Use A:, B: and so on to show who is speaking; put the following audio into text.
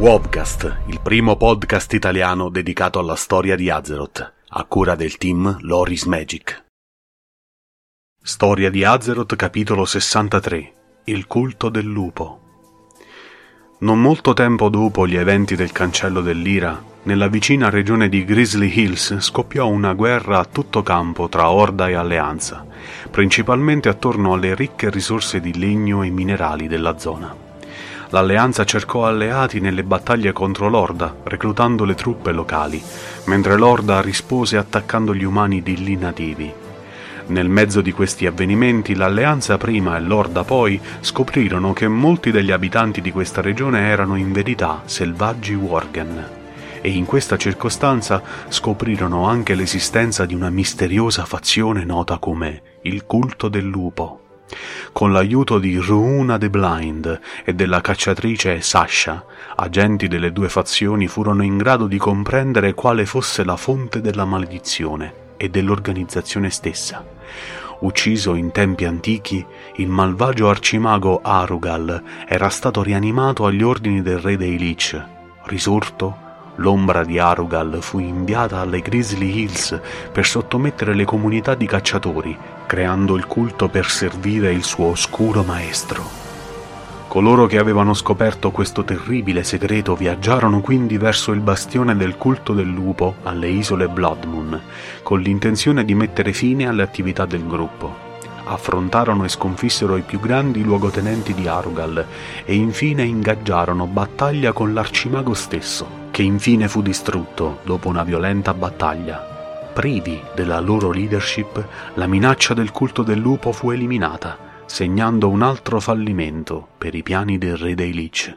A: Wobcast, il primo podcast italiano dedicato alla storia di Azeroth, a cura del team Loris Magic. Storia di Azeroth capitolo 63 Il culto del lupo Non molto tempo dopo gli eventi del cancello dell'Ira, nella vicina regione di Grizzly Hills scoppiò una guerra a tutto campo tra Orda e Alleanza, principalmente attorno alle ricche risorse di legno e minerali della zona. L'alleanza cercò alleati nelle battaglie contro l'Orda, reclutando le truppe locali, mentre l'Orda rispose attaccando gli umani di lì nativi. Nel mezzo di questi avvenimenti l'Alleanza prima e l'Orda poi scoprirono che molti degli abitanti di questa regione erano in verità selvaggi Worgen e in questa circostanza scoprirono anche l'esistenza di una misteriosa fazione nota come il culto del lupo. Con l'aiuto di Ruuna the Blind e della cacciatrice Sasha, agenti delle due fazioni furono in grado di comprendere quale fosse la fonte della maledizione e dell'organizzazione stessa. Ucciso in tempi antichi, il malvagio arcimago Arugal era stato rianimato agli ordini del re dei Lich. Risorto, L'ombra di Arugal fu inviata alle Grizzly Hills per sottomettere le comunità di cacciatori, creando il culto per servire il suo oscuro maestro. Coloro che avevano scoperto questo terribile segreto viaggiarono quindi verso il bastione del culto del lupo alle isole Bloodmoon, con l'intenzione di mettere fine alle attività del gruppo affrontarono e sconfissero i più grandi luogotenenti di Arugal e infine ingaggiarono battaglia con l'arcimago stesso che infine fu distrutto dopo una violenta battaglia. Privi della loro leadership, la minaccia del culto del lupo fu eliminata, segnando un altro fallimento per i piani del re dei Lich.